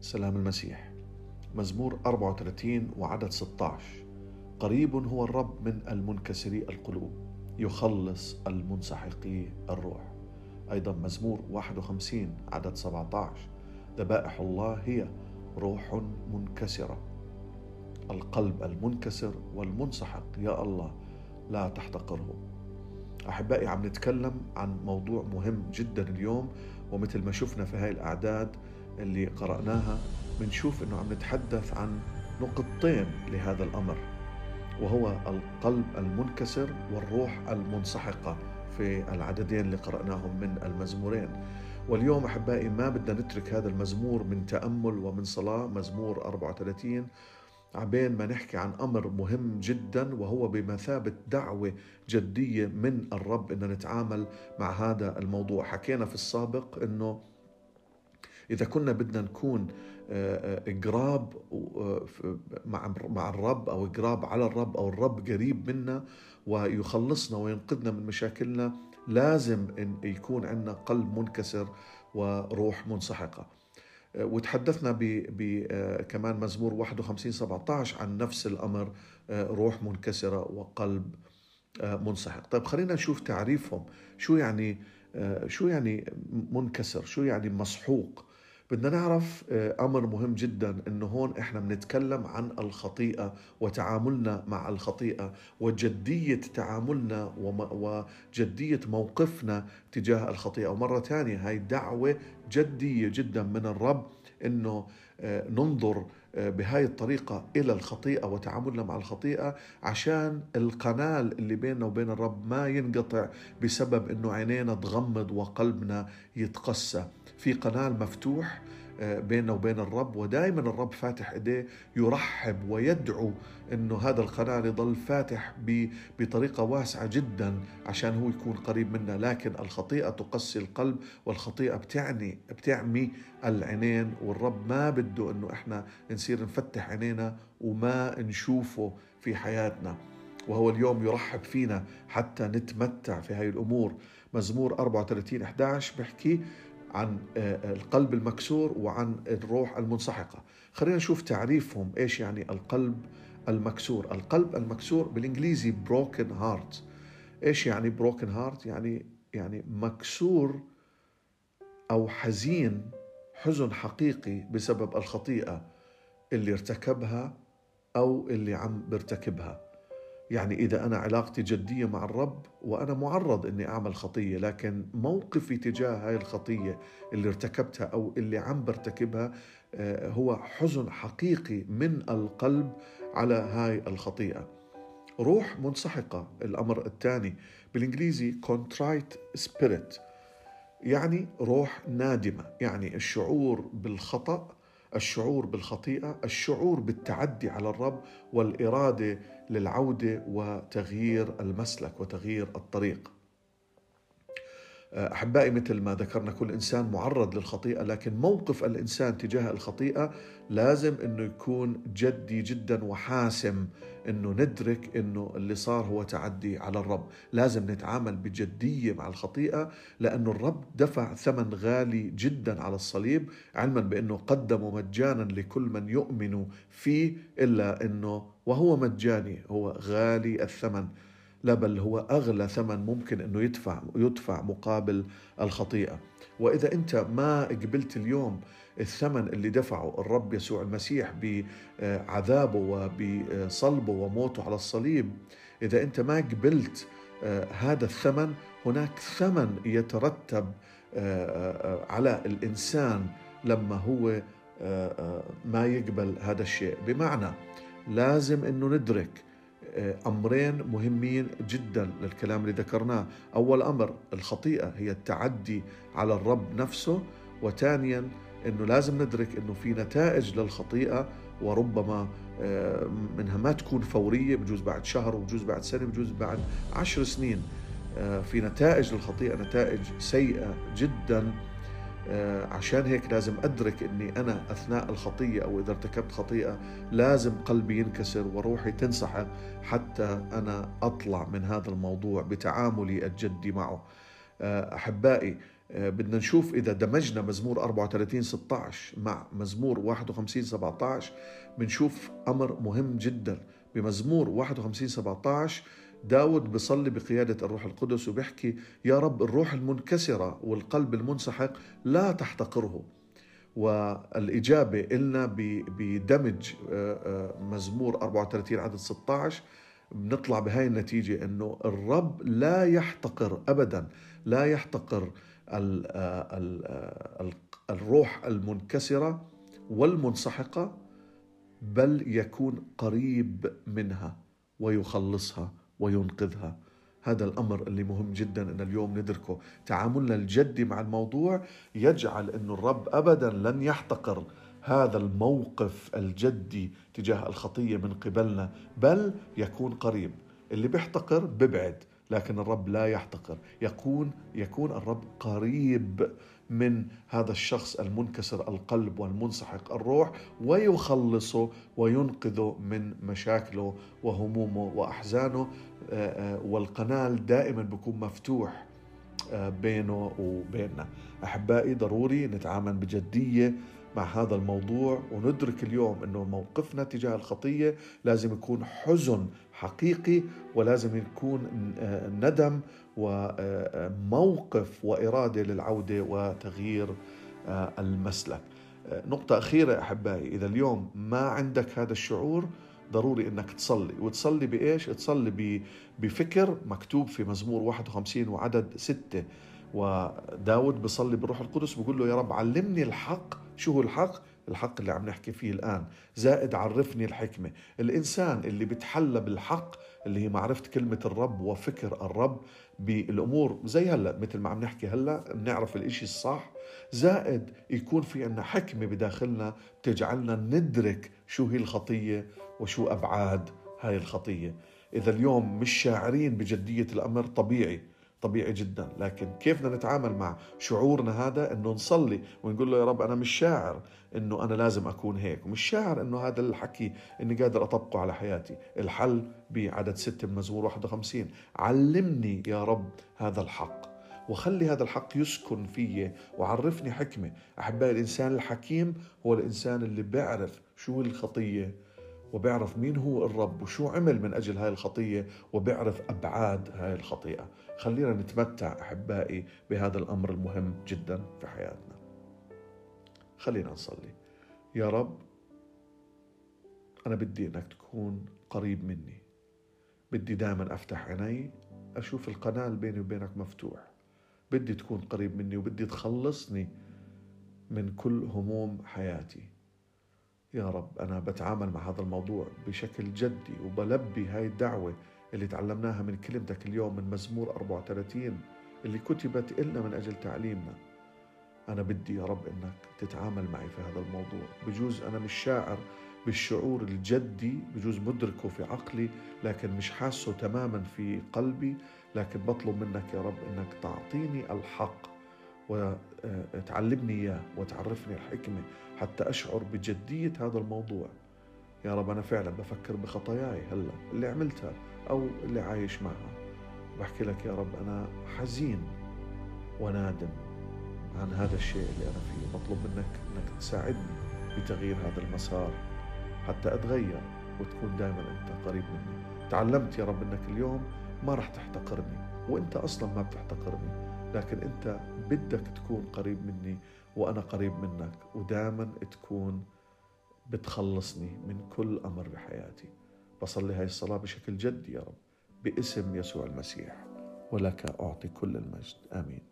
سلام المسيح. مزمور 34 وعدد 16 قريب هو الرب من المنكسري القلوب. يخلص المنسحقي الروح. أيضا مزمور 51 عدد 17 ذبائح الله هي روح منكسرة. القلب المنكسر والمنسحق يا الله لا تحتقره. أحبائي عم نتكلم عن موضوع مهم جدا اليوم ومثل ما شفنا في هاي الأعداد اللي قرأناها بنشوف أنه عم نتحدث عن نقطتين لهذا الأمر وهو القلب المنكسر والروح المنسحقة في العددين اللي قرأناهم من المزمورين. واليوم أحبائي ما بدنا نترك هذا المزمور من تأمل ومن صلاة مزمور 34 عبين ما نحكي عن أمر مهم جدا وهو بمثابة دعوة جدية من الرب أن نتعامل مع هذا الموضوع. حكينا في السابق أنه إذا كنا بدنا نكون قراب مع مع الرب أو قراب على الرب أو الرب قريب منا ويخلصنا وينقذنا من مشاكلنا لازم إن يكون عندنا قلب منكسر وروح منسحقة. وتحدثنا ب كمان مزمور 51 17 عن نفس الأمر روح منكسرة وقلب منسحق. طيب خلينا نشوف تعريفهم شو يعني شو يعني منكسر؟ شو يعني مسحوق؟ بدنا نعرف أمر مهم جدا إنه هون إحنا بنتكلم عن الخطيئة وتعاملنا مع الخطيئة وجدية تعاملنا وجدية موقفنا تجاه الخطيئة. ومرة ثانية هاي دعوة جدية جدا من الرب إنه ننظر بهاي الطريقة إلى الخطيئة وتعاملنا مع الخطيئة عشان القنال اللي بيننا وبين الرب ما ينقطع بسبب أنه عينينا تغمض وقلبنا يتقسى. في قنال مفتوح بيننا وبين الرب ودائما الرب فاتح إيديه يرحب ويدعو إنه هذا القناه يضل فاتح بطريقة واسعة جدا عشان هو يكون قريب منا. لكن الخطيئة تقسي القلب والخطيئة بتعني بتعمي العينين والرب ما بده إنه إحنا نصير نفتح عينينا وما نشوفه في حياتنا. وهو اليوم يرحب فينا حتى نتمتع في هاي الأمور. مزمور 34 11 بحكي عن القلب المكسور وعن الروح المنسحقة. خلينا نشوف تعريفهم إيش يعني القلب المكسور. القلب المكسور بالإنجليزي broken heart. إيش يعني broken heart يعني يعني مكسور أو حزين حزن حقيقي بسبب الخطيئة اللي ارتكبها أو اللي عم بيرتكبها. يعني إذا أنا علاقتي جدية مع الرب وأنا معرض إني أعمل خطية لكن موقفي تجاه هاي الخطية اللي ارتكبتها أو اللي عم برتكبها هو حزن حقيقي من القلب على هاي الخطيئة. روح منسحقة الأمر الثاني بالإنجليزي contrite spirit يعني روح نادمة يعني الشعور بالخطأ الشعور بالخطيئة الشعور بالتعدي على الرب والإرادة للعودة وتغيير المسلك وتغيير الطريق. أحبائي مثل ما ذكرنا كل إنسان معرض للخطيئة لكن موقف الإنسان تجاه الخطيئة لازم إنه يكون جدي جدا وحاسم إنه ندرك إنه اللي صار هو تعدي على الرب، لازم نتعامل بجدية مع الخطيئة لأنه الرب دفع ثمن غالي جدا على الصليب علما بإنه قدمه مجانا لكل من يؤمن فيه إلا إنه وهو مجاني هو غالي الثمن. لا بل هو أغلى ثمن ممكن إنه يدفع يدفع مقابل الخطيئة. وإذا أنت ما قبلت اليوم الثمن اللي دفعه الرب يسوع المسيح بعذابه وبصلبه وموته على الصليب إذا أنت ما قبلت هذا الثمن هناك ثمن يترتب على الإنسان لما هو ما يقبل هذا الشيء. بمعنى لازم إنه ندرك أمرين مهمين جدا للكلام اللي ذكرناه، أول أمر الخطيئة هي التعدي على الرب نفسه، وثانيا إنه لازم ندرك إنه في نتائج للخطيئة. وربما منها ما تكون فورية بجوز بعد شهر وبجوز بعد سنة بجوز بعد عشر سنين. في نتائج للخطيئة نتائج سيئة جدا. عشان هيك لازم أدرك أني أنا أثناء الخطية أو إذا ارتكبت خطيئة لازم قلبي ينكسر وروحي تنسحق حتى أنا أطلع من هذا الموضوع بتعاملي الجدي معه. أحبائي آه، بدنا نشوف إذا دمجنا مزمور 34 16 مع مزمور 51 17 بنشوف أمر مهم جدا. بمزمور 51 17 داود بصلي بقيادة الروح القدس وبيحكي يا رب الروح المنكسرة والقلب المنسحق لا تحتقره. والإجابة إلنا بدمج آه، آه، مزمور 34 عدد 16 بنطلع بهاي النتيجة أنه الرب لا يحتقر أبدا لا يحتقر الروح المنكسرة والمنسحقة بل يكون قريب منها ويخلصها. وينقذها. هذا الأمر اللي مهم جدا إن اليوم ندركه. تعاملنا الجدي مع الموضوع يجعل انه الرب ابدا لن يحتقر هذا الموقف الجدي تجاه الخطية من قبلنا بل يكون قريب. اللي بيحتقر ببعد لكن الرب لا يحتقر. يكون يكون الرب قريب من هذا الشخص المنكسر القلب والمنسحق الروح ويخلصه وينقذه من مشاكله وهمومه وأحزانه. آه، آه، والقنال دائما بيكون مفتوح آه، بينه وبيننا. أحبائي ضروري نتعامل بجدية مع هذا الموضوع وندرك اليوم إنه موقفنا تجاه الخطية لازم يكون حزن حقيقي ولازم يكون ندم وموقف وإرادة للعودة وتغيير المسلك. نقطة أخيرة أحبائي إذا اليوم ما عندك هذا الشعور ضروري إنك تصلي. وتصلي بإيش؟ تصلي بفكر مكتوب في مزمور 51 وعدد ستة. وداود بصلي بالروح القدس بقول له يا رب علمني الحق. شو هو الحق؟ الحق اللي عم نحكي فيه الآن. زائد عرفني الحكمة. الإنسان اللي بتحلى بالحق اللي هي معرفة كلمة الرب وفكر الرب بالأمور زي هلأ مثل ما عم نحكي هلأ بنعرف الإشي الصح. زائد يكون في عنا حكمة بداخلنا تجعلنا ندرك شو هي الخطية وشو أبعاد هاي الخطية. إذا اليوم مش شاعرين بجدية الأمر طبيعي. طبيعي جدا. لكن كيف بدنا نتعامل مع شعورنا هذا؟ إنه نصلي ونقول له يا رب أنا مش شاعر إنه أنا لازم أكون هيك ومش شاعر إنه هذا الحكي إني قادر أطبقه على حياتي. الحل بعدد ستة من مزمور 51 علمني يا رب هذا الحق وخلي هذا الحق يسكن فيي وعرفني حكمة. أحبائي الإنسان الحكيم هو الإنسان اللي بيعرف شو الخطية وبيعرف مين هو الرب وشو عمل من أجل هاي الخطية وبيعرف أبعاد هاي الخطيئة. خلينا نتمتع أحبائي بهذا الأمر المهم جدا في حياتنا. خلينا نصلي. يا رب أنا بدي إنك تكون قريب مني. بدي دائما أفتح عيني أشوف القناة بيني وبينك مفتوح. بدي تكون قريب مني وبدي تخلصني من كل هموم حياتي. يا رب أنا بتعامل مع هذا الموضوع بشكل جدي وبلبي هاي الدعوة اللي تعلمناها من كلمتك اليوم من مزمور 34 اللي كتبت إلنا من أجل تعليمنا. أنا بدي يا رب إنك تتعامل معي في هذا الموضوع. بجوز أنا مش شاعر بالشعور الجدي بجوز مدركه في عقلي لكن مش حاسه تماما في قلبي لكن بطلب منك يا رب إنك تعطيني الحق. وتعلمني إياه وتعرفني الحكمة حتى أشعر بجدية هذا الموضوع. يا رب أنا فعلا بفكر بخطاياي هلأ اللي عملتها أو اللي عايش معها. بحكي لك يا رب أنا حزين ونادم عن هذا الشيء اللي أنا فيه. بطلب منك أنك تساعدني بتغيير هذا المسار حتى أتغير وتكون دائما أنت قريب مني. تعلمت يا رب أنك اليوم ما رح تحتقرني وأنت أصلا ما بتحتقرني. لكن أنت بدك تكون قريب مني وأنا قريب منك ودائما تكون بتخلصني من كل أمر بحياتي. بصلي هاي الصلاة بشكل جدي يا رب باسم يسوع المسيح ولك أعطي كل المجد. آمين.